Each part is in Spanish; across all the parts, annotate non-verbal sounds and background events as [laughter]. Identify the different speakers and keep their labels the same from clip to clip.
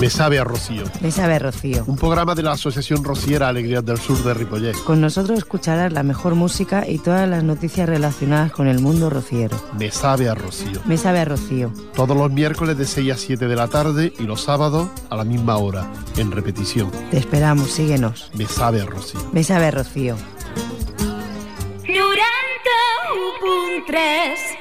Speaker 1: Me sabe a Rocío.
Speaker 2: Me sabe a Rocío.
Speaker 1: Un programa de la Asociación Rociera Alegrías del Sur de Ripollet.
Speaker 2: Con nosotros escucharás la mejor música y todas las noticias relacionadas con el mundo rociero.
Speaker 1: Me sabe a Rocío.
Speaker 2: Me sabe a Rocío.
Speaker 1: Todos los miércoles de 6 a 7 de la tarde y los sábados a la misma hora, en repetición.
Speaker 2: Te esperamos, síguenos.
Speaker 1: Me sabe a Rocío.
Speaker 2: Me sabe a Rocío.
Speaker 3: 91.3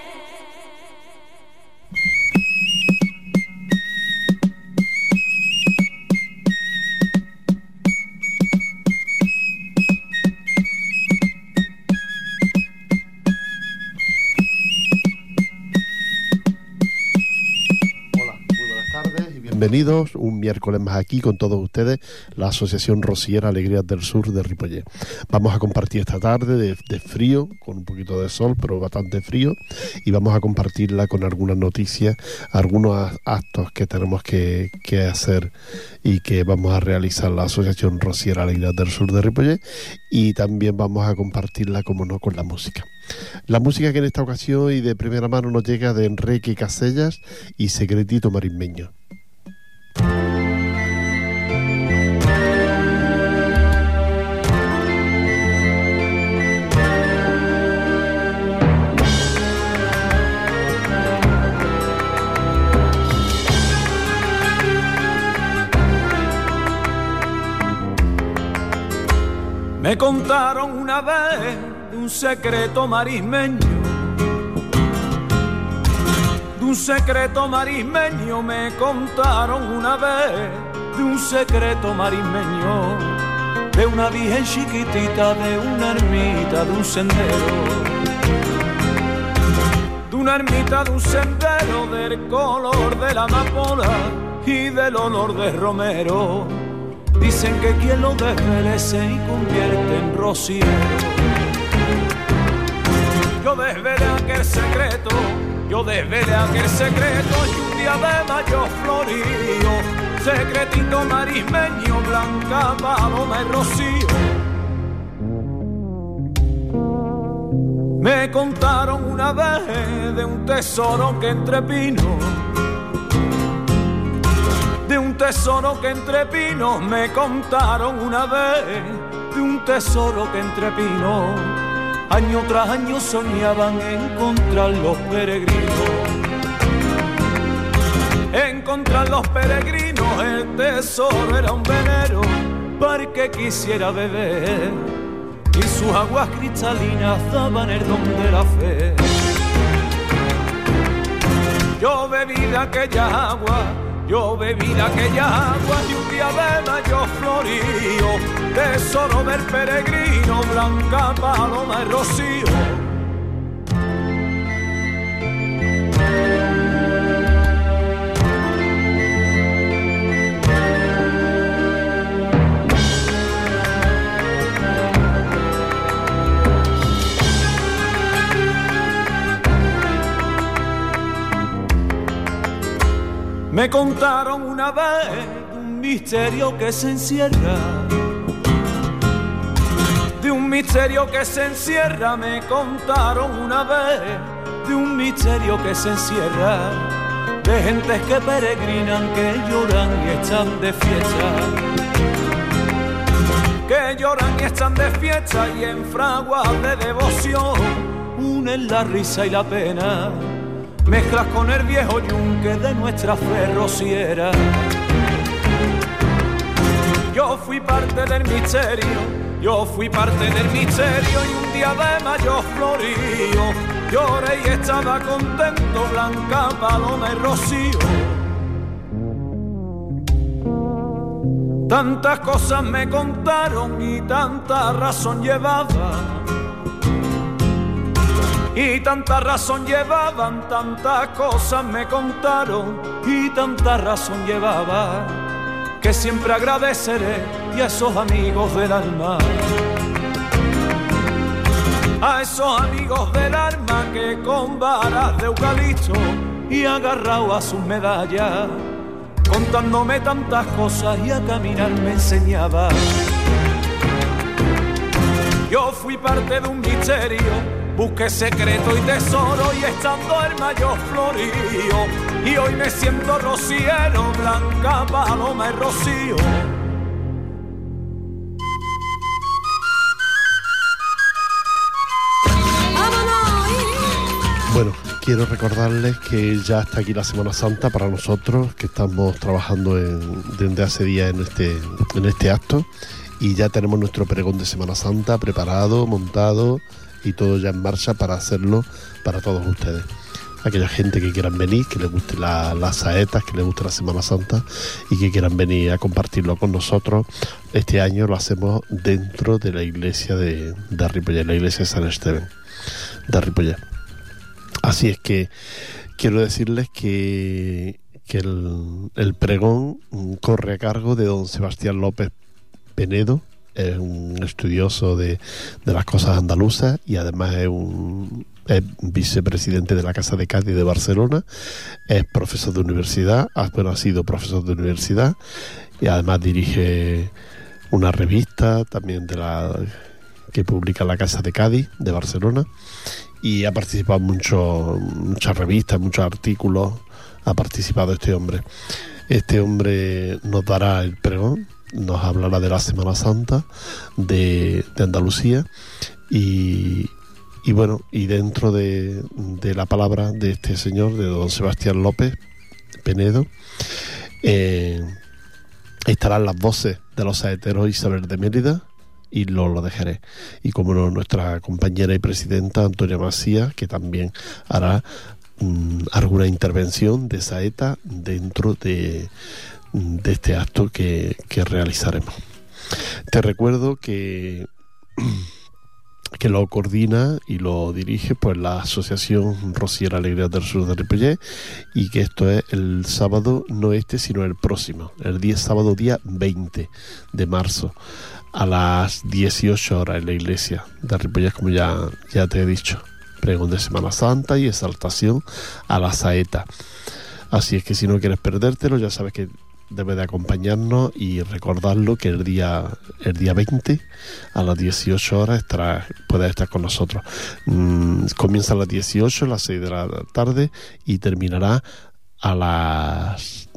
Speaker 1: bienvenidos un miércoles más aquí con todos ustedes, la Asociación Rociera Alegrías del Sur de Ripollet. Vamos a compartir esta tarde de, frío, con un poquito de sol, pero bastante frío, y vamos a compartirla con algunas noticias, algunos actos que tenemos que, hacer y que vamos a realizar la Asociación Rociera Alegrías del Sur de Ripollet, y también vamos a compartirla, como no, con la música. La música que en esta ocasión y de primera mano nos llega de Enrique Casellas y Secretito Marismeño.
Speaker 4: Me contaron una vez de un secreto marismeño. De un secreto marismeño me contaron una vez de un secreto marismeño. De una virgen chiquitita, de una ermita, de un sendero. De una ermita, de un sendero, del color de la amapola y del olor de romero Dicen que quien lo desvelece y convierte en rociero. Yo desvelé aquel secreto, yo desvelé aquel secreto y un día de mayo florío, secretito marismeño, blanca, paloma y rocío. Me contaron una vez de un tesoro que entre pinos de un tesoro que entre pinos me contaron una vez, de un tesoro que entre pinos año tras año soñaban encontrar los peregrinos. Encontrar los peregrinos, el tesoro era un venero para que quisiera beber y sus aguas cristalinas daban el don de la fe. Yo bebí de aquella agua yo bebí de aquella agua y un día de mayo florío, tesoro del peregrino, blanca paloma y rocío Me contaron una vez un misterio que se encierra. De un misterio que se encierra, me contaron una vez de un misterio que se encierra. De gentes que peregrinan, que lloran y están de fiesta. Que lloran y están de fiesta y en fraguas de devoción unen la risa y la pena mezclas con el viejo yunque de nuestra fe rociera. Yo fui parte del misterio, yo fui parte del misterio y un día de mayo florío, lloré y estaba contento, blanca paloma y rocío. Tantas cosas me contaron y tanta razón llevaba y tanta razón llevaban, tantas cosas me contaron y tanta razón llevaba que siempre agradeceré y a esos amigos del alma. A esos amigos del alma que con varas de eucalipto y agarrado a sus medallas, contándome tantas cosas y a caminar me enseñaba. Yo fui parte de un misterio busqué secreto y tesoro y estando el mayor florío. Y hoy me siento rociero, blanca paloma y rocío.
Speaker 1: Bueno, quiero recordarles que ya está aquí la Semana Santa para nosotros, que estamos trabajando desde hace días en este, en este acto y ya tenemos nuestro pregón de Semana Santa preparado, montado y todo ya en marcha para hacerlo para todos ustedes. Aquella gente que quieran venir, que les guste las saetas, que les guste la Semana Santa y que quieran venir a compartirlo con nosotros, este año lo hacemos dentro de la iglesia de, de la iglesia de San Esteban de Ripollet. Así es que quiero decirles que, que el, el pregón corre a cargo de don Sebastián López Penedo, es un estudioso de, de, las cosas andaluzas y además es un es vicepresidente de la Casa de Cádiz de Barcelona, es profesor de universidad, bueno, ha sido profesor de universidad y además dirige una revista también de la que publica la Casa de Cádiz de Barcelona y ha participado en mucho, muchas revistas, muchos artículos, ha participado este hombre. Este hombre nos dará el pregón nos hablará de la Semana Santa de, de Andalucía y, y, bueno, y dentro de, de, la palabra de este señor, de don Sebastián López Penedo, eh, estarán las voces de los saeteros Isabel de Mérida y lo, lo dejaré. Y como nuestra compañera y presidenta Antonia Macía, que también hará um, alguna intervención de saeta dentro de de este acto que, que realizaremos. Te recuerdo que [clears throat] que lo coordina y lo dirige pues la Asociación Rociera Alegría del Sur de Ripollet y que esto es el sábado, no este, sino el próximo, el día sábado día 20 de marzo a las 18 horas en la iglesia de Ripollet, como ya, ya te he dicho. Pregón de Semana Santa y exaltación a la saeta. Así es que si no quieres perdértelo, ya sabes que debe de acompañarnos y recordarlo que el día el día 20 a las 18 horas estará, puede estar con nosotros. Mm, comienza a las 18, a las 6 de la tarde y terminará a las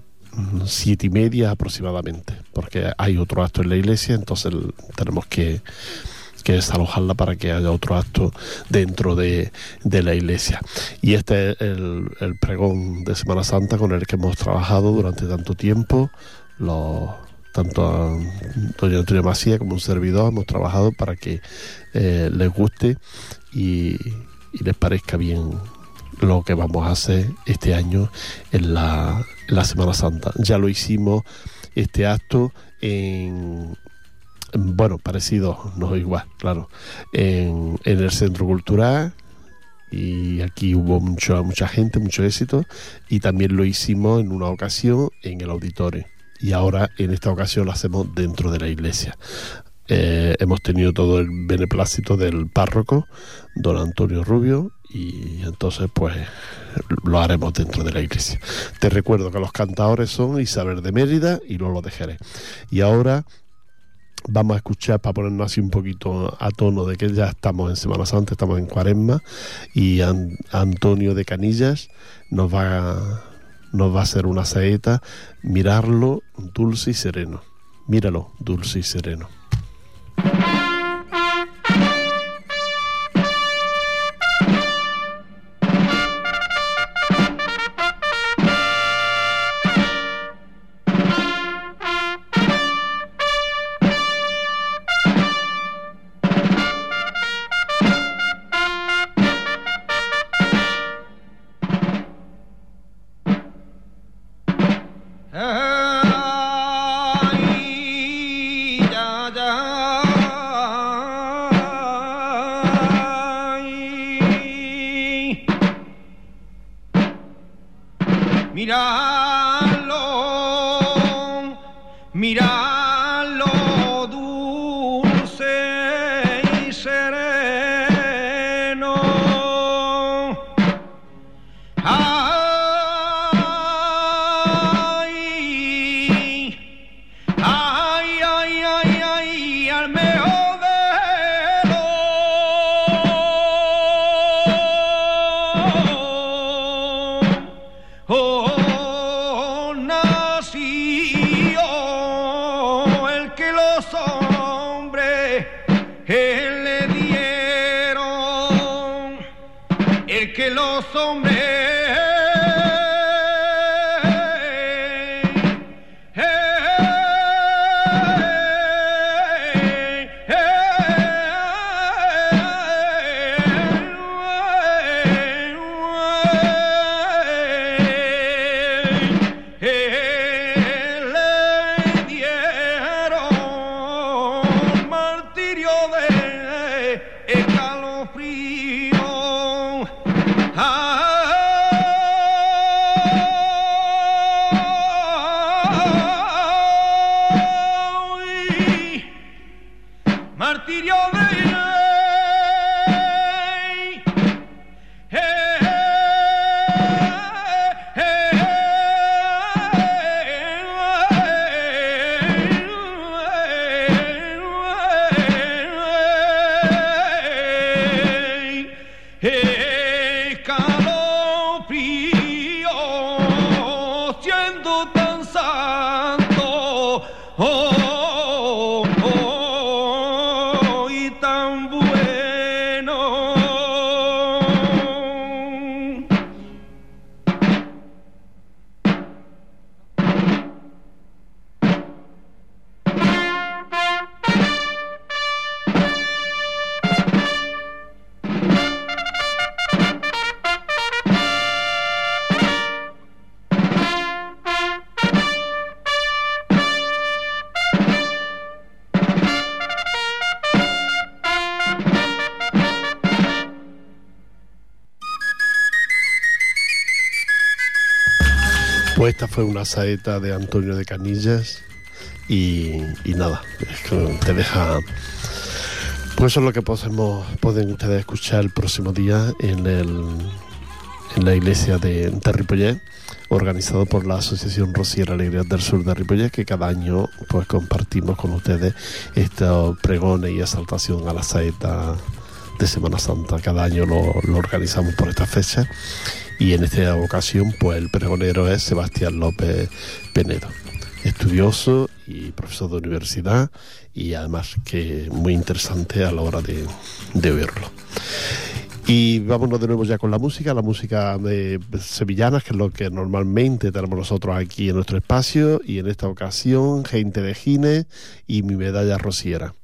Speaker 1: siete y media aproximadamente, porque hay otro acto en la iglesia, entonces tenemos que que desalojarla para que haya otro acto dentro de, de la iglesia. Y este es el, el, pregón de Semana Santa con el que hemos trabajado durante tanto tiempo. Los, tanto a doña Antonio Macía como un servidor hemos trabajado para que eh, les guste y, y, les parezca bien lo que vamos a hacer este año en la, en la Semana Santa. Ya lo hicimos este acto en, bueno, parecido, no igual, claro, en, el Centro Cultural y aquí hubo mucho, mucha gente, mucho éxito y también lo hicimos en una ocasión en el auditorio y ahora en esta ocasión lo hacemos dentro de la iglesia. Eh, hemos tenido todo el beneplácito del párroco, don Antonio Rubio, y entonces pues lo haremos dentro de la iglesia. Te recuerdo que los cantadores son Isabel de Mérida y Lolo de Jerez. Y ahora vamos a escuchar para ponernos así un poquito a tono de que ya estamos en Semana Santa, estamos en Cuaresma y An Antonio de Canillas nos va nos va a hacer una saeta, mirarlo dulce y sereno. Míralo, dulce y sereno.
Speaker 5: salón.
Speaker 6: Mira. Una saeta de Antonio de Canillas y, nada, te deja... Pues eso es lo que podemos, pueden ustedes escuchar el próximo día en, el, en la iglesia de, de organizado por la Asociación Rociera Alegría del Sur de Ripollet, que cada año pues compartimos con ustedes estos pregones y exaltación a la saeta de Semana Santa. Cada año lo, lo organizamos por esta fecha y en esta ocasión pues el pregonero es Sebastián López Penedo, estudioso y profesor de universidad y además que muy interesante a la hora de, de. Y vámonos de nuevo ya con la música, la música de sevillanas, que es lo que normalmente tenemos nosotros aquí en nuestro espacio, y en esta ocasión, Gente de Gine y mi medalla rociera.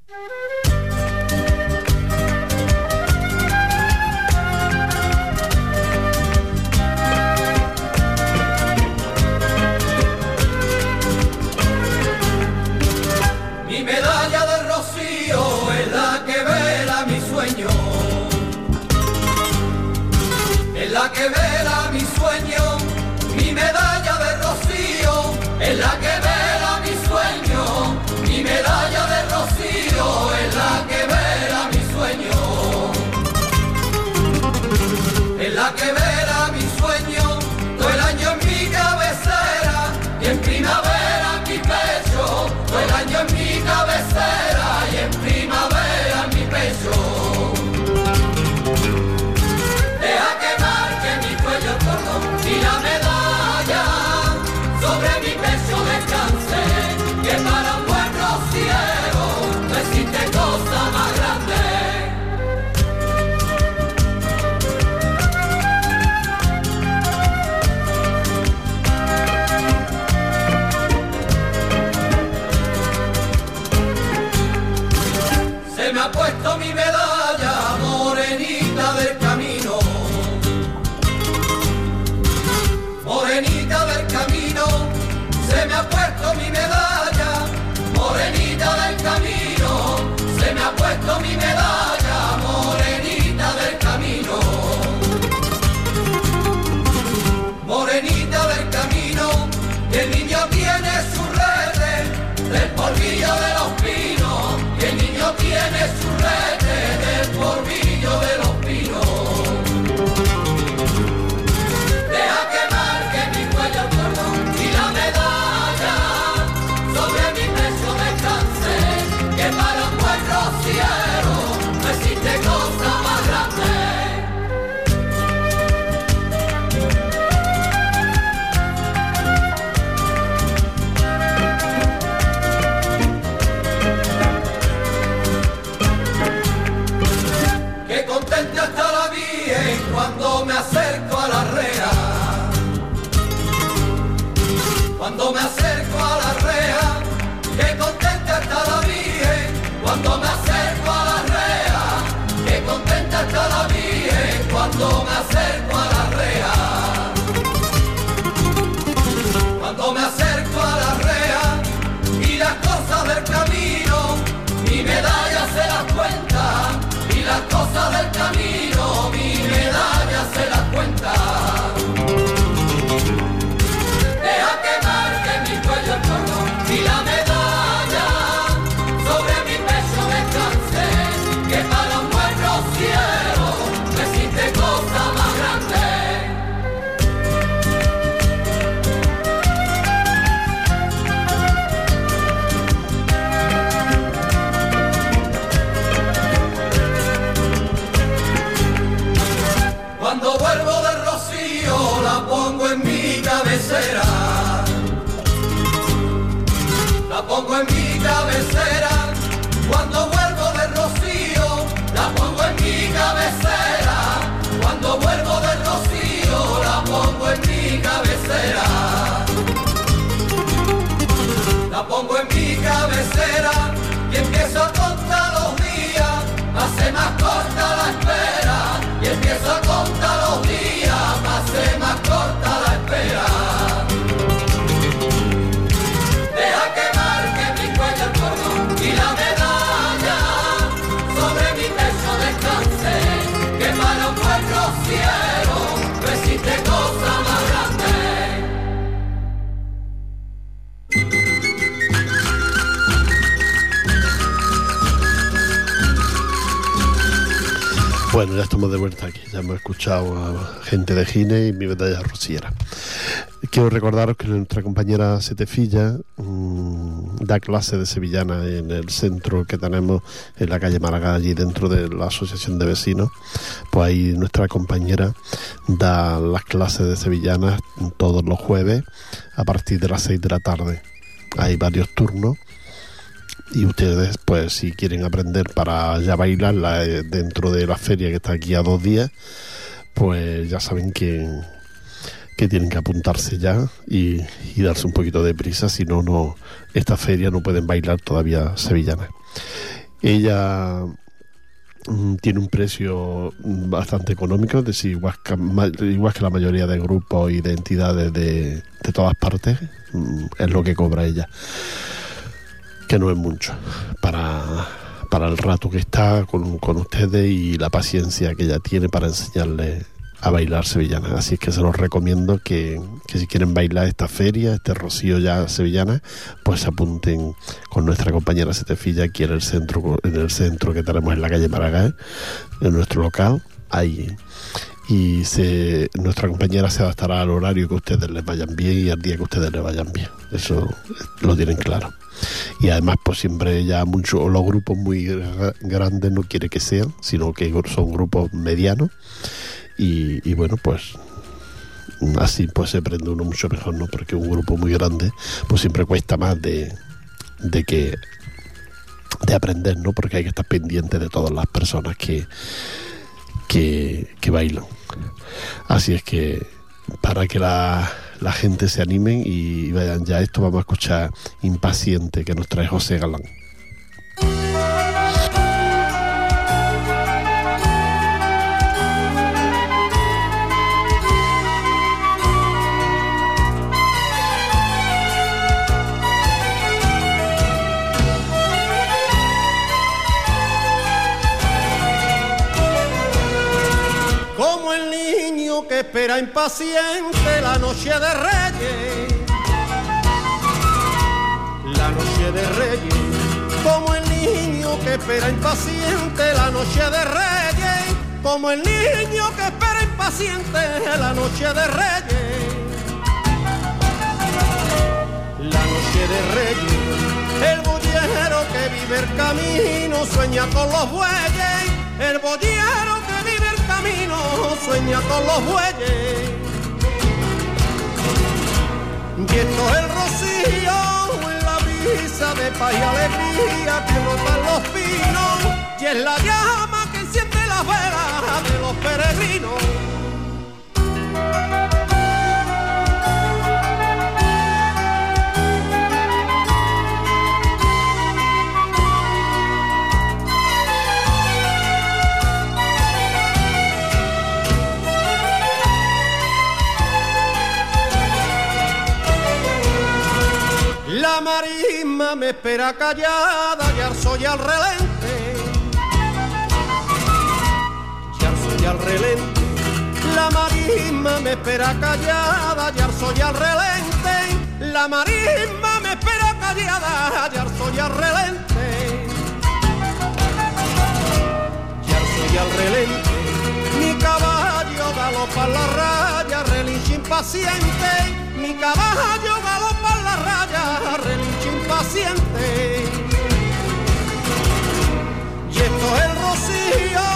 Speaker 7: camino, se me ha puesto mi medalla, morenita del camino, se me ha puesto mi medalla.
Speaker 1: Y mi medalla rociera. Quiero recordaros que nuestra compañera Setefilla mmm, da clase de sevillana en el centro que tenemos en la calle Málaga, allí dentro de la Asociación de Vecinos. Pues ahí nuestra compañera da las clases de sevillanas todos los jueves a partir de las 6 de la tarde. Hay varios turnos y ustedes pues si quieren aprender para ya bailarla eh, dentro de la feria que está aquí a dos días pues ya saben que, que tienen que apuntarse ya y, darse un poquito de prisa si no no esta feria no pueden bailar todavía sevillanas ella mm, tiene un precio bastante económico, es decir, igual que, igual que la mayoría de grupos y de entidades de, de todas partes, mm, es lo que cobra ella que no es mucho para, para el rato que está con, con ustedes y la paciencia que ella tiene para enseñarles a bailar sevillana. Así que se los recomiendo que, que si quieren bailar esta feria, este rocío ya sevillana, pues apunten con nuestra compañera Setefilla aquí en el centro, en el centro que tenemos en la calle Maragall, en nuestro local, ahí y se, nuestra compañera se adaptará al horario que ustedes les vayan bien y al día que ustedes les vayan bien. Eso lo tienen claro. Y además, pues siempre ya muchos, los grupos muy gra- grandes no quiere que sean, sino que son grupos medianos. Y, bueno, pues así pues se aprende uno mucho mejor, ¿no? Porque un grupo muy grande, pues siempre cuesta más de, de que de aprender, ¿no? Porque hay que estar pendiente de todas las personas que, que bailan. Así es que para que la, la gente se animen y vayan ya esto, vamos a escuchar Impaciente que nos trae José Galán.
Speaker 8: Espera impaciente la noche de Reyes. La noche de Reyes, como el niño que espera impaciente la noche de Reyes, como el niño que espera impaciente la noche de Reyes. La noche de Reyes, el boyero que vive el camino sueña con los bueyes, el boyero sueña con los bueyes. Y esto es el rocío en la brisa de paz y alegría que los pinos, y es la llama que enciende la vela de los peregrinos. Marisma me espera callada y al soy al relente. Y al soy al relente. La marisma me espera callada y al soy al relente. La marisma me espera callada y al soy al relente. Y al soy al relente. Mi caballo galopa la raya, relincha impaciente. Mi caballo galopa la raya, relincha impaciente. Y esto es el rocío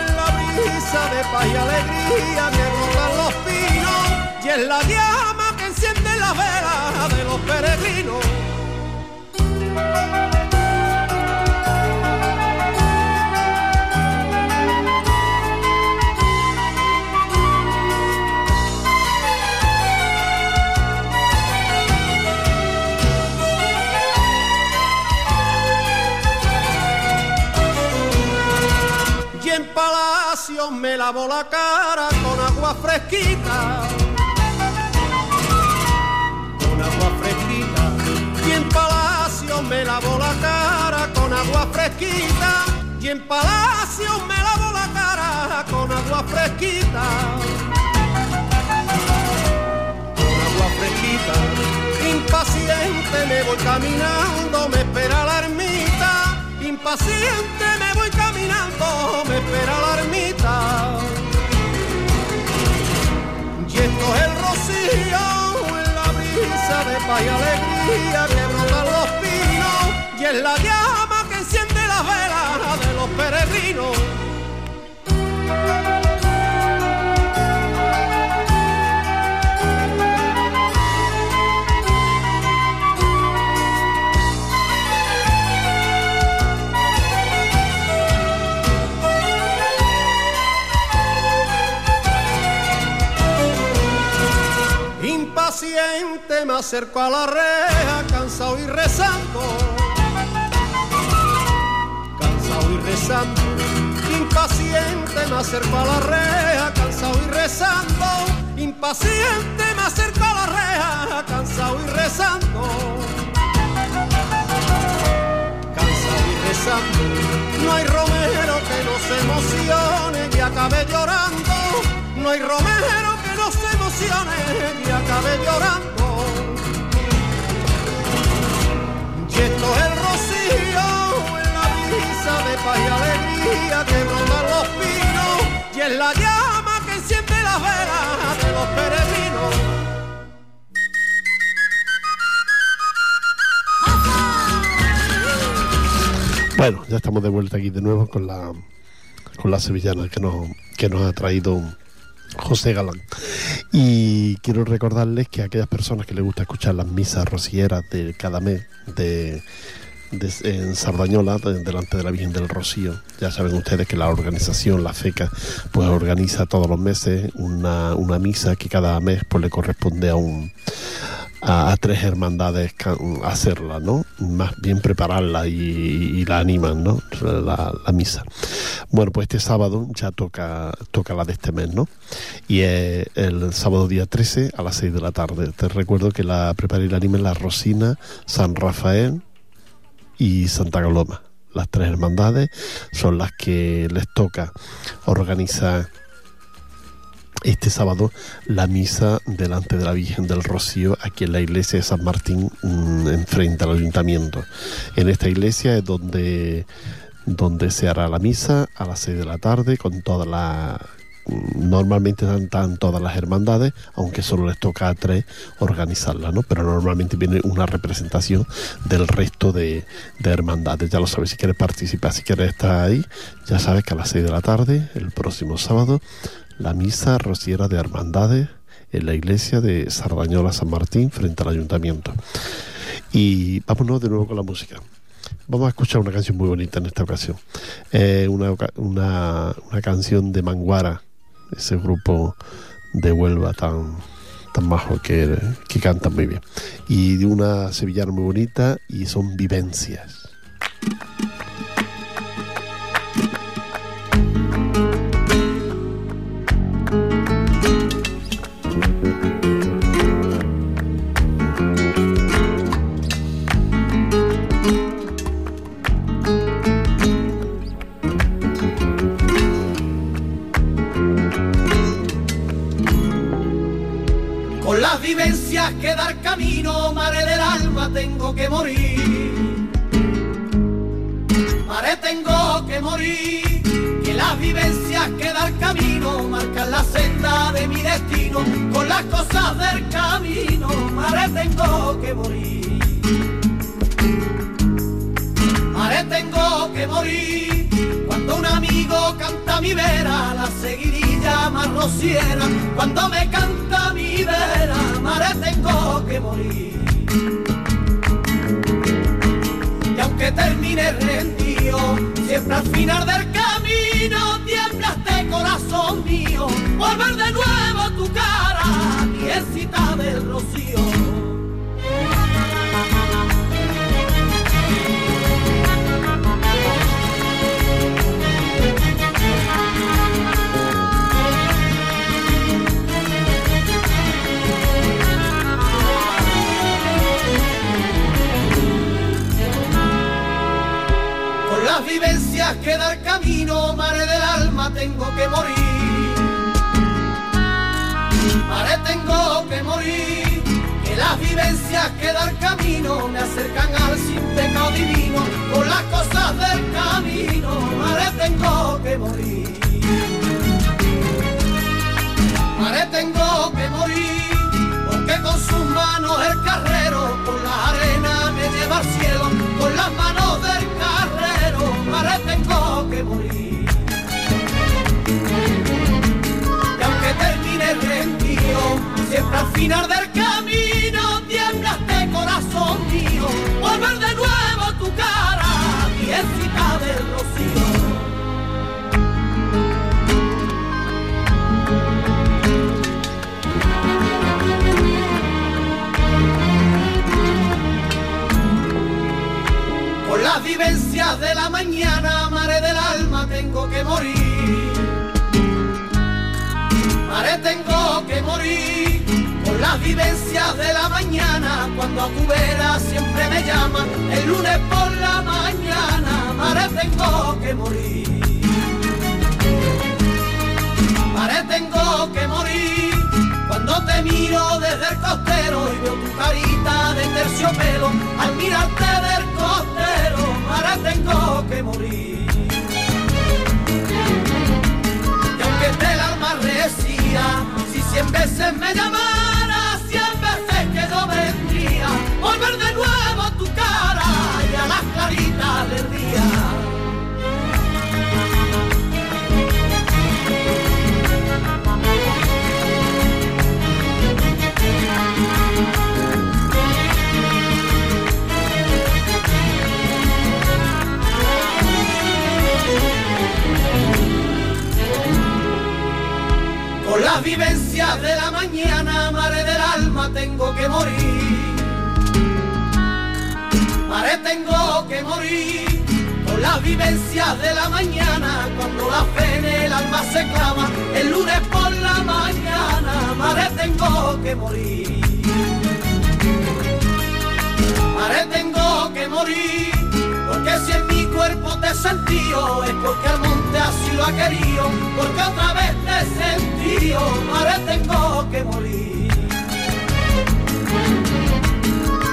Speaker 8: en la brisa de paz y alegría que rotan los pinos. Y es la llama que enciende la vela de los peregrinos. Me lavo la cara con agua fresquita. Con agua fresquita. Y en Palacio me lavo la cara con agua fresquita. Y en Palacio me lavo la cara con agua fresquita. Con agua fresquita. Impaciente me voy caminando, me espera la ermita. Impaciente me voy caminando, me espera la brisa de paz y alegría que brotan los pinos. Y es la llama que enciende las velas de los peregrinos. Me acerco a la reja, cansado y rezando. Cansado y rezando. Impaciente me acerco a la reja, cansado y rezando. Impaciente me acerco a la reja, cansado y rezando. Cansado y rezando. No hay romero que no emocione y acabe llorando. No hay romero que no se emocione y acabe llorando. Y alegría que brotan los pinos. Y es la llama que enciende las velas de los peregrinos.
Speaker 1: Bueno, ya estamos de vuelta aquí de nuevo con la con la sevillana que nos, que nos ha traído José Galán. Y quiero recordarles que a aquellas personas que les gusta escuchar las misas rocieras de cada mes de- en Sardañola, de- delante de la Virgen del Rocío, ya saben ustedes que la organización, la FECA, pues organiza todos los meses una, una misa que cada mes pues le corresponde a un a, tres hermandades hacerla, ¿no? Más bien prepararla y, y la animan, ¿no? La, la misa. Bueno, pues este sábado ya toca, toca la de este mes, ¿no? Y es el sábado día 13 a las 6 de la tarde. Te recuerdo que la prepara y la anima la Rosina, San Rafael y Santa Coloma. Las tres hermandades son las que les toca organizar este sábado la misa delante de la Virgen del Rocío aquí en la iglesia de San Martín mm, enfrente al ayuntamiento. En esta iglesia es donde, donde se hará la misa a las 6 de la tarde con toda la normalmente están todas las hermandades, aunque solo les toca a tres organizarla, ¿no? Pero normalmente viene una representación del resto de, de hermandades. Ya lo sabes, si quieres participar, si quieres estar ahí, ya sabes que a las 6 de la tarde, el próximo sábado, la misa rociera de hermandades en la iglesia de Sardañola San Martín frente al ayuntamiento. Y vámonos de nuevo con la música. Vamos a escuchar una canción muy bonita en esta ocasión. Eh, una, una, una canción de Manguara, ese grupo de Huelva tan, tan majo que, que canta muy bien. Y de una sevillana muy bonita y son vivencias.
Speaker 7: Tengo que morir. Mare, tengo que morir. Que las vivencias que da el camino me acercan al sin pecado divino. Con las cosas del camino, mare, tengo que morir. Mare, tengo que morir. Porque con sus manos el carrero por la arena me lleva al cielo. Con las manos del carrero, mare, tengo que morir. Siempre al final del camino tiembla este corazón mío. Volver de nuevo a tu cara, viejita del rocío. Con las vivencias de la mañana, mare del alma, tengo que morir. Mare, tengo que morir. Con las vivencias de la mañana, cuando a tu vera siempre me llama. El lunes por la mañana, mare, tengo que morir. Mare, tengo que morir. Cuando te miro desde el costero y veo tu carita de terciopelo, al mirarte del costero, mare, tengo que morir. Si cien veces me llamara, las vivencias de la mañana, mare del alma, tengo que morir. Mare, tengo que morir. Con las vivencias de la mañana, cuando la fe en el alma se clama, el lunes por la mañana, mare, tengo que morir. Mare, tengo que morir. Porque si en mi cuerpo te he sentido, es porque el monte así lo ha querido. Porque otra vez te he sentido, mare, tengo que morir.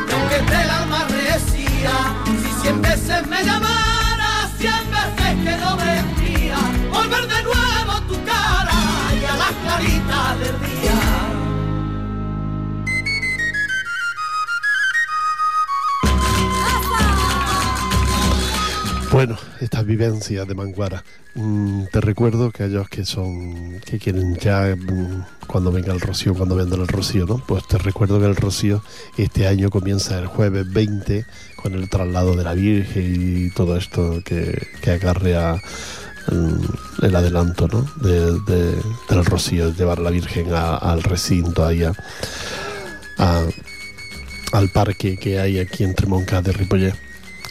Speaker 7: Y aunque el alma resía, si cien veces me llamara, cien veces que no vendría, volver de nuevo a tu cara y a las claritas del día.
Speaker 1: Bueno, estas vivencias de Manguara. Mm, te recuerdo que aquellos que son, que quieren ya, mm, cuando venga el rocío, cuando venga el rocío, ¿no? Pues te recuerdo que el rocío este año comienza el jueves 20 con el traslado de la Virgen y todo esto que, que acarrea mm, el adelanto, ¿no? De- de- del rocío, llevar a la Virgen al recinto, ahí al parque que hay aquí entre Moncada y Ripollet,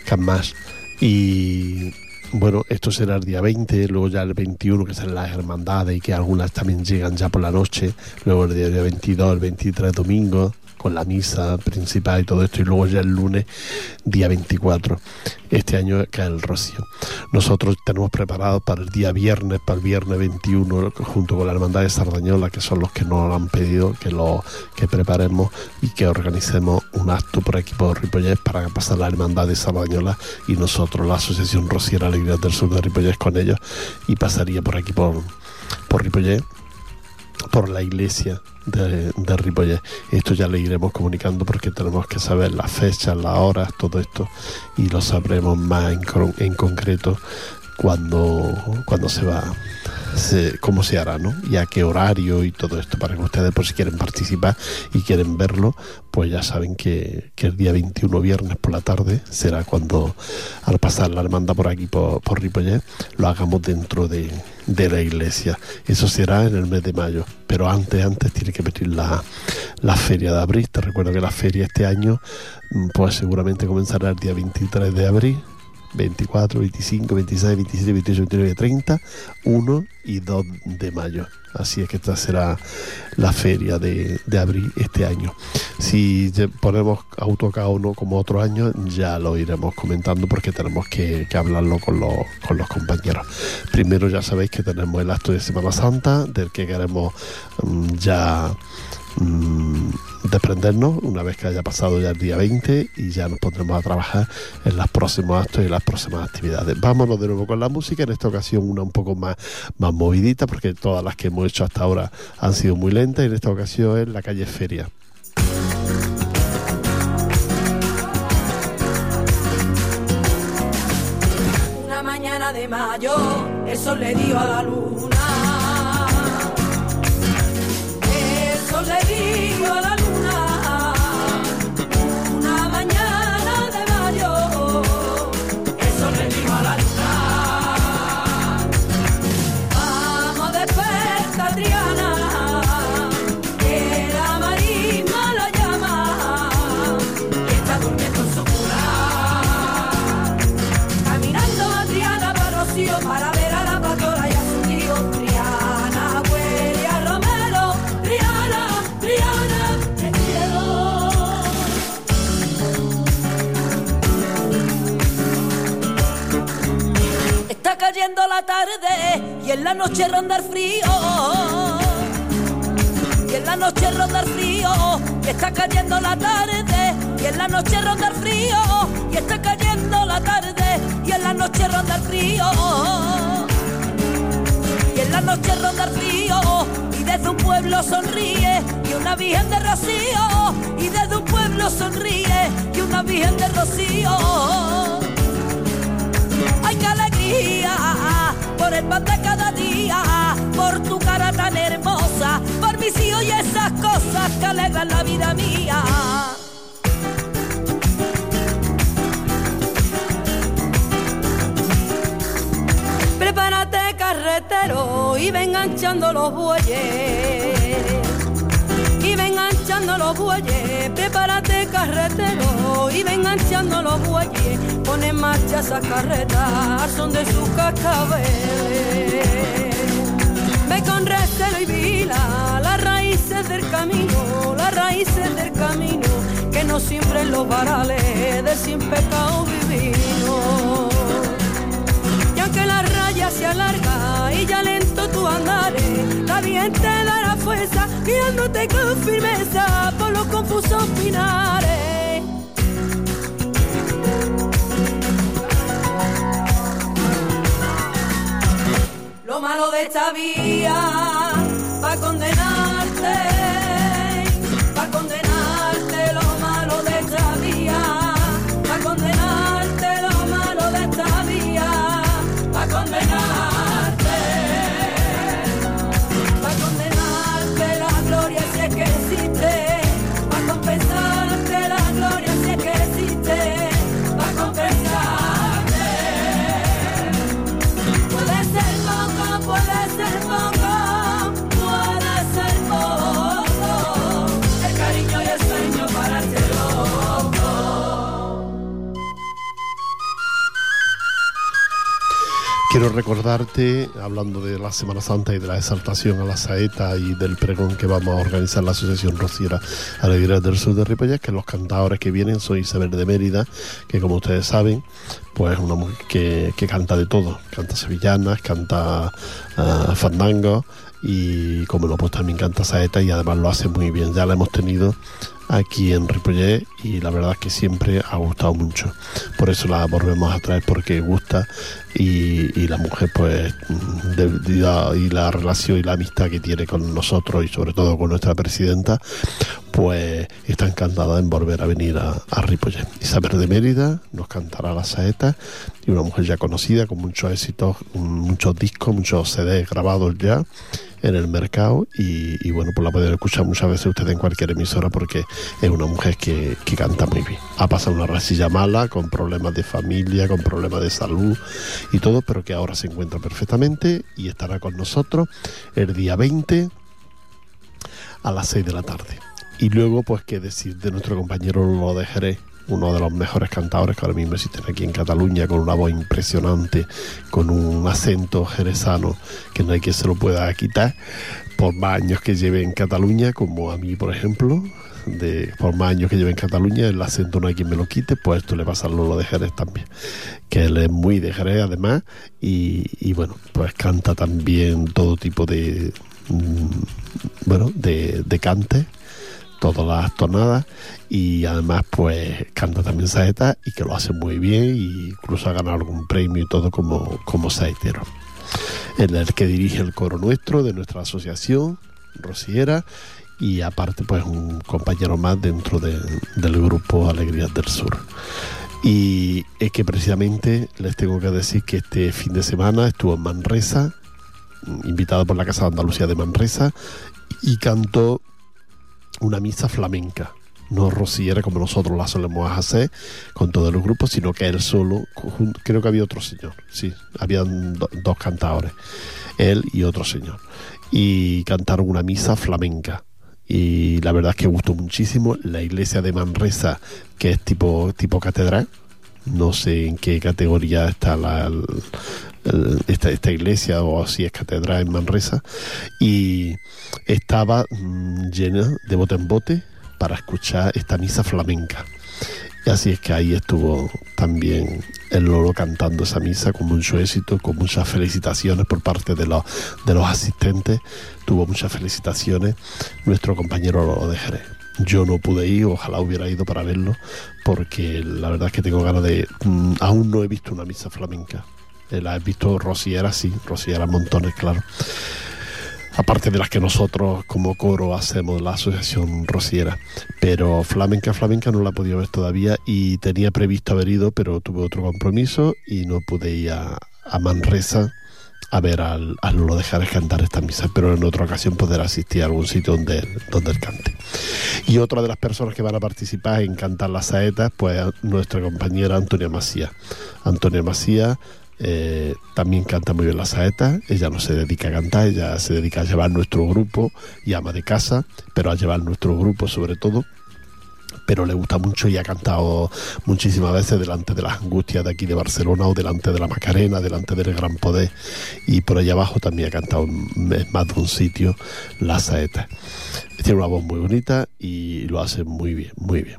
Speaker 1: Camás. Y bueno, esto será el día 20, luego ya el 21 que serán las hermandades y que algunas también llegan ya por la noche, luego el día 22, el 23 domingo con la misa principal y todo esto y luego ya el lunes día 24 este año cae el rocío. Nosotros tenemos preparado para el día viernes para el viernes 21 junto con la hermandad de Sardañola que son los que nos han pedido que lo que preparemos y que organicemos un acto por aquí por Ripollés para pasar la hermandad de Sardañola y nosotros la asociación Rociera Alegría del Sur de Ripollés con ellos y pasaría por aquí por por Ripollés por la iglesia de, de. Esto ya le iremos comunicando porque tenemos que saber las fechas, las horas, todo esto y lo sabremos más en, en concreto cuando, cuando se va, se- cómo se hará, ¿no? Y a qué horario y todo esto para que ustedes, por si quieren participar y quieren verlo, pues ya saben que, que el día 21 viernes por la tarde será cuando al pasar la hermandad por aquí por, por lo hagamos dentro de, la iglesia. Eso será en el mes de mayo, pero antes, antes tiene que la, la feria de abril. Te recuerdo que la feria este año, mm, pues seguramente comenzará el día 23 de abril 24, 25, 26, 27, 28, 29, 30, 1 y 2 de mayo. Así es que esta será la feria de, de abril este año. Si ponemos autocar o no como otro año, ya lo iremos comentando porque tenemos que, que hablarlo con los, con los compañeros. Primero ya sabéis que tenemos el acto de Semana Santa, del que queremos mm, ya mm, desprendernos una vez que haya pasado ya el día 20 y ya nos pondremos a trabajar en los próximos actos y las próximas actividades. Vámonos de nuevo con la música, en esta ocasión una un poco más, más movidita porque todas las que hemos hecho hasta ahora han sido muy lentas y en esta ocasión es la calle Feria.
Speaker 9: Una mañana de mayo, el sol le dio a la luna. El sol le dio a la luna. Cayendo la tarde y en la noche ronda el frío. Y en la noche ronda el frío, y está cayendo la tarde, y en la noche ronda el frío, y está cayendo la tarde, y en la noche ronda el frío. Y en la noche ronda el frío, y desde un pueblo sonríe, y una virgen de rocío, y desde un pueblo sonríe, y una virgen de rocío. ¡Ay, qué alegría! Por el pan de cada día, por tu cara tan hermosa, por mis hijos y esas cosas que alegran la vida mía. Prepárate carretero y ven enganchando los bueyes enganchando los bueyes, prepárate carretero y ven enganchando los bueyes, pon en marcha esas carretas, son de sus cascabeles. Ve con recelo y vila las raíces del camino, las raíces del camino, que no siempre los varales de sin pecado vivimos. Se alarga y ya lento tu andares, la bien te dará fuerza, guiándote con firmeza por los confusos pinares. Lo malo de esta vía
Speaker 1: recordarte, hablando de la Semana Santa y de la exaltación a la saeta y del pregón que vamos a organizar la Asociación Rociera Alegría del Sur de Ripollet, que los cantadores que vienen son Isabel de Mérida, que como ustedes saben, pues es una mujer que, canta de todo, canta sevillanas, canta ah, fandango y como no, pues también canta saeta y además lo hace muy bien. Ya la hemos tenido aquí en Ripollet y la verdad es que siempre ha gustado mucho. Por eso la volvemos a traer porque gusta y, y la mujer pues de- de- y la relación y la amistad que tiene con nosotros y sobre todo con nuestra presidenta pues está encantada en volver a venir a, a Ripollet. Isabel de Mérida nos cantará la saeta y una mujer ya conocida con muchos éxitos, muchos discos, muchos CDs grabados ya en el mercado y, bueno, pues la pueden escuchar muchas veces ustedes en cualquier emisora porque es una mujer que canta muy bien. Ha pasado una rasilla mala, con problemas de familia, con problemas de salud y todo, pero que ahora se encuentra perfectamente y estará con nosotros el día 20 a las 6 de la tarde. Y luego, pues, qué decir de nuestro compañero Lolo de Jerez, uno de los mejores cantadores que ahora mismo existen aquí en Cataluña, con una voz impresionante, con un acento jerezano que no hay quien se lo pueda quitar, por más años que lleve en Cataluña, como a mí, por ejemplo, de por más años que lleve en Cataluña, el acento no hay quien me lo quite, pues esto le pasa a Lolo de Jerez también, que él es muy de Jerez además, y, y bueno, pues canta también todo tipo de, mm, bueno, de, de cante, todas las tonadas, y además pues canta también saeta y que lo hace muy bien, y incluso ha ganado algún premio y todo como, como saetero. Él el que dirige el coro nuestro, de nuestra asociación, Rosiera, y aparte pues un compañero más dentro de- del grupo Alegrías del Sur. Y es que precisamente les tengo que decir que este fin de semana estuvo en Manresa, invitado por la Casa de Andalucía de Manresa, y cantó una misa flamenca. No rociera como nosotros la solemos hacer con todos los grupos, sino que él solo, creo que había otro señor, sí, habían do- dos cantadores, él y otro señor, y cantaron una misa flamenca. Y la verdad es que gustó muchísimo. La iglesia de Manresa, que es tipo, tipo catedral, no sé en qué categoría está la, esta, esta iglesia o si es catedral en Manresa y estaba mm, llena de bote en bote para escuchar esta misa flamenca y así es que ahí estuvo también el Lolo cantando esa misa con mucho éxito, con muchas felicitaciones por parte de los, de los asistentes. Tuvo muchas felicitaciones nuestro compañero Lolo de Jerez. Yo no pude ir, ojalá hubiera ido para verlo, porque la verdad es que tengo ganas de... mm, aún no he visto una misa flamenca. Eh, La he visto Rosiera, sí, Rosiera montones, claro aparte de las que nosotros como coro hacemos la asociación rociera. Pero flamenca flamenca no la podido ver todavía y tenía previsto haber ido pero tuve otro compromiso y no pude ir a, Manresa a ver al, al Lolo de cantar esta misa pero en otra ocasión poder asistir a algún sitio donde donde él cante. Y otra de las personas que van a participar en cantar las saetas pues nuestra compañera Antonia Macía Antonia Macía eh, también canta muy bien la saeta, ella no se dedica a cantar, ella se dedica a llevar nuestro grupo y ama de casa, pero a llevar nuestro grupo sobre todo. Pero le gusta mucho y ha cantado muchísimas veces delante de las angustias de aquí de Barcelona o delante de la Macarena, delante del Gran Poder. Y por allá abajo también ha cantado en más de un sitio la saeta. Tiene una voz muy bonita y lo hace muy bien, muy bien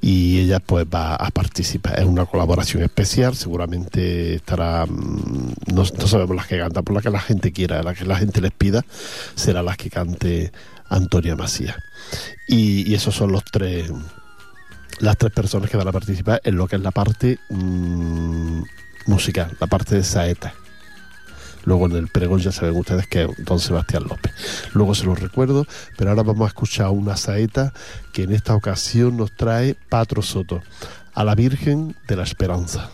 Speaker 1: y ella pues va a participar. Es una colaboración especial, seguramente estará, mm, no, no sabemos las que canta, por la que la gente quiera, la que la gente les pida, será las que cante Antonia Macías. Y, y esos son los tres, las tres personas que van a participar en lo que es la parte mm, musical, la parte de saeta. Luego en el pregón ya saben ustedes que es don Sebastián López. Luego se los recuerdo, pero ahora vamos a escuchar una saeta que en esta ocasión nos trae Patro Soto, a la Virgen de la Esperanza.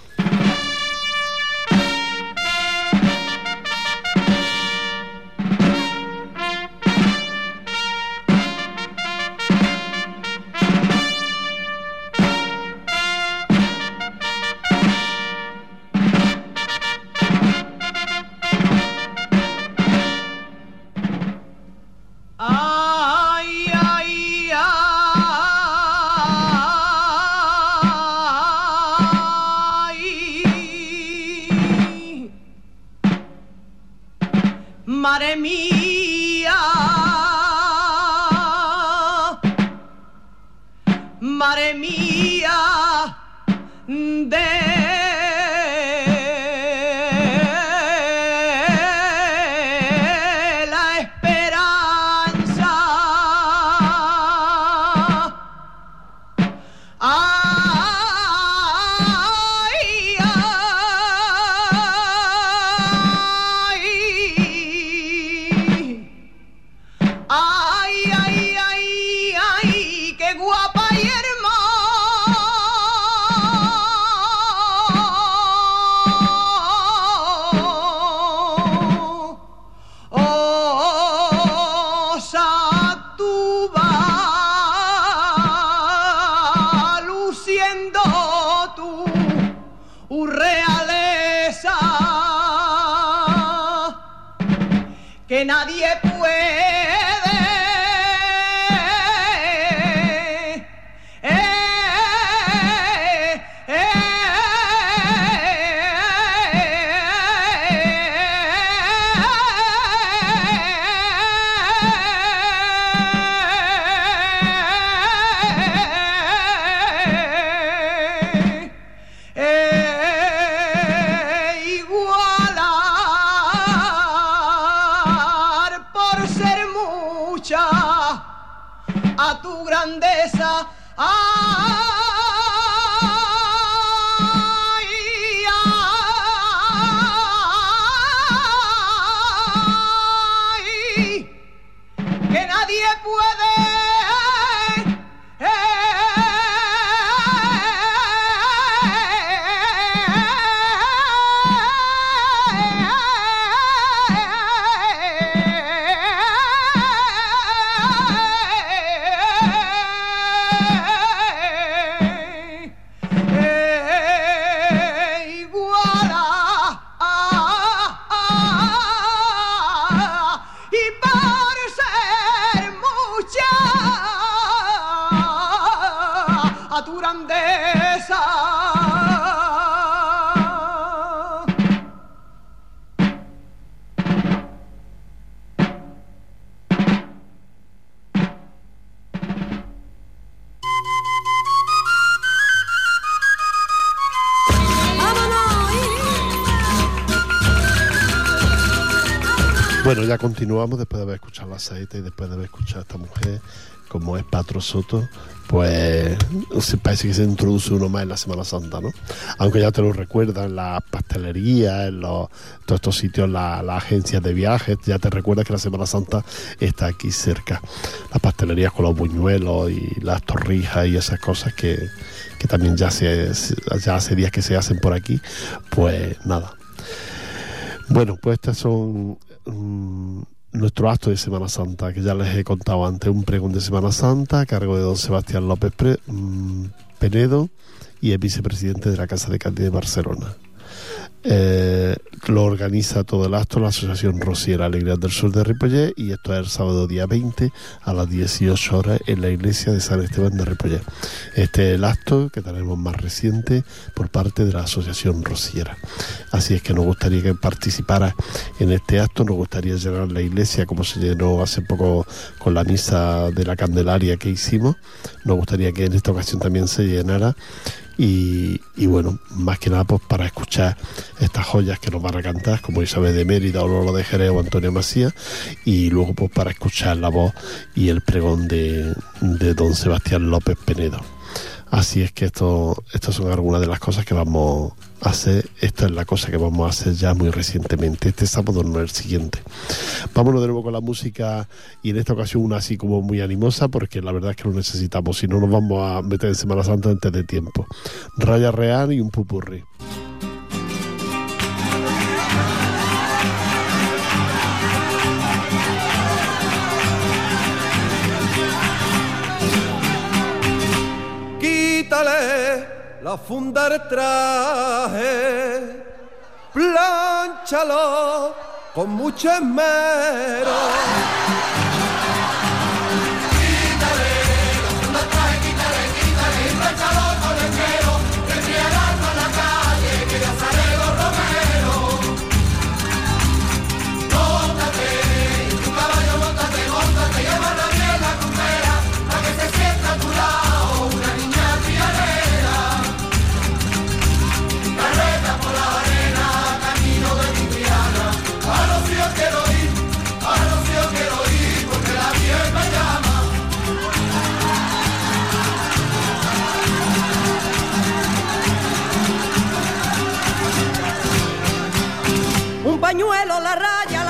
Speaker 8: Nadie puede
Speaker 10: grandeza.
Speaker 1: Continuamos después de haber escuchado la saeta y después de haber escuchado a esta mujer, como es Patro Soto, pues parece que se introduce uno más en la Semana Santa, ¿no? Aunque ya te lo recuerdan las pastelerías, en los, todos estos sitios, la- las agencias de viajes, ya te recuerdas que la Semana Santa está aquí cerca. Las pastelerías con los buñuelos y las torrijas y esas cosas que, que también ya, se, ya hace días que se hacen por aquí, pues nada. Bueno, pues estos son mm, nuestros actos de Semana Santa, que ya les he contado antes, un pregón de Semana Santa a cargo de don Sebastián López mm, Penedo y el vicepresidente de la Casa de Cádiz de Barcelona. Eh, lo organiza todo el acto la Asociación Rosiera Alegría del Sur de Ripollet y esto es el sábado día 20 a las 18 horas en la iglesia de San Esteban de Ripollet. Este es el acto que tenemos más reciente por parte de la Asociación Rosiera. Así es que nos gustaría que participara en este acto, nos gustaría llenar la iglesia como se llenó hace poco con la misa de la Candelaria que hicimos. Nos gustaría que en esta ocasión también se llenara y, y bueno, más que nada pues para escuchar estas joyas que nos van a cantar, como Isabel de Mérida o Lolo de Jerez o Antonio Macías, y luego pues para escuchar la voz y el pregón de, de don Sebastián López Penedo. Así es que esto, estas son algunas de las cosas que vamos a hacer. Esta es la cosa que vamos a hacer ya muy recientemente. Este sábado no es el siguiente. Vámonos de nuevo con la música y en esta ocasión una así como muy animosa porque la verdad es que lo necesitamos. Si no nos vamos a meter en Semana Santa antes de tiempo. Raya Real y un pupurri.
Speaker 8: Quítale la funda del traje, plánchalo con mucho esmero.
Speaker 7: Pañuelo, la raya,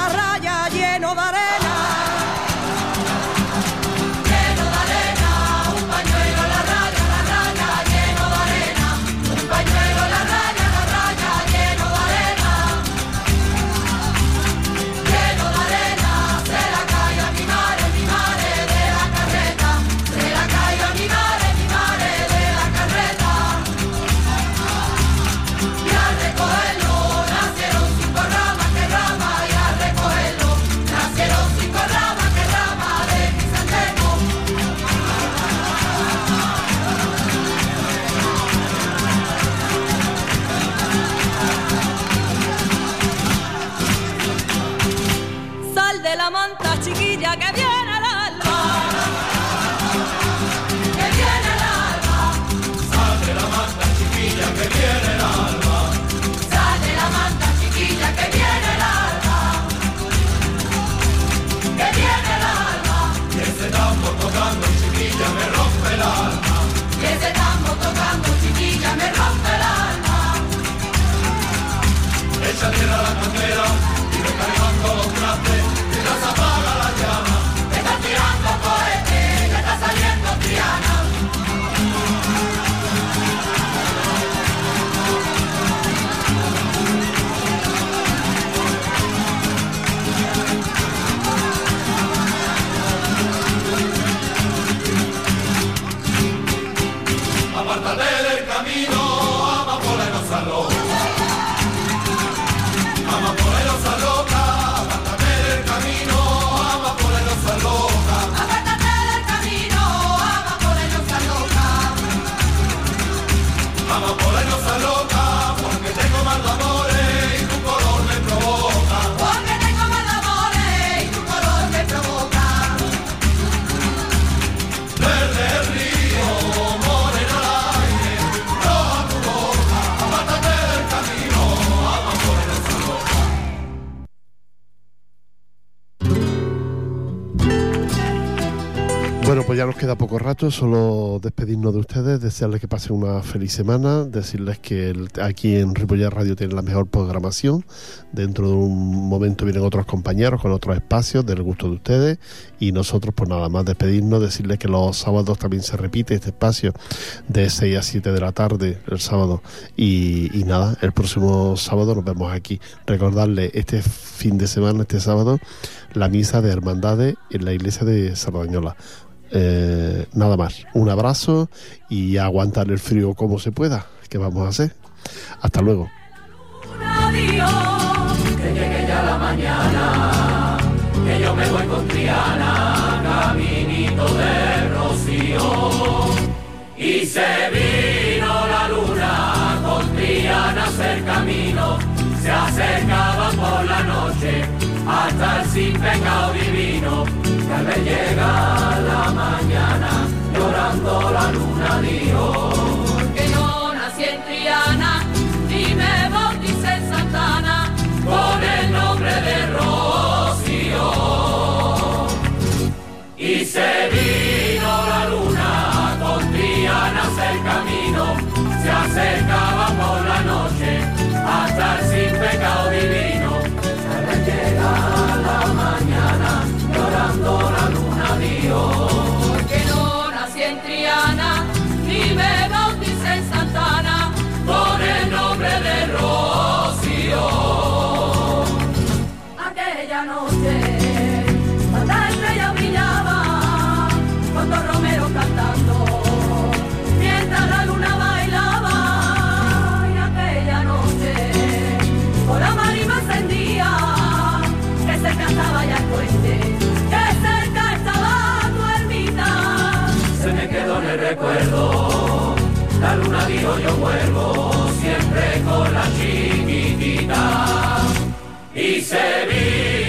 Speaker 1: queda poco rato, solo despedirnos de ustedes, desearles que pasen una feliz semana, decirles que aquí en Ripollet Radio tienen la mejor programación, dentro de un momento vienen otros compañeros con otros espacios del gusto de ustedes y nosotros pues nada más despedirnos, decirles que los sábados también se repite este espacio de 6 a 7 de la tarde el sábado y, y nada, el próximo sábado nos vemos aquí. Recordarles este fin de semana, este sábado, la misa de hermandades en la iglesia de Sardañola. Eh, nada más, un abrazo y aguantar el frío como se pueda, que vamos a hacer. Hasta luego.
Speaker 7: Que llegue ya la mañana, que yo me voy con Triana, caminito de Rocío. Y se vino la luna con Triana a hacer camino, se acercaba por la noche hasta el sin pecado divino. Que al ver llega la mañana, llorando la luna dijo.
Speaker 9: que no nací en Triana, ni me bauticé en Santana,
Speaker 7: con el nombre de Rocío. Y se vuelvo siempre con la chiquitita. Y se vino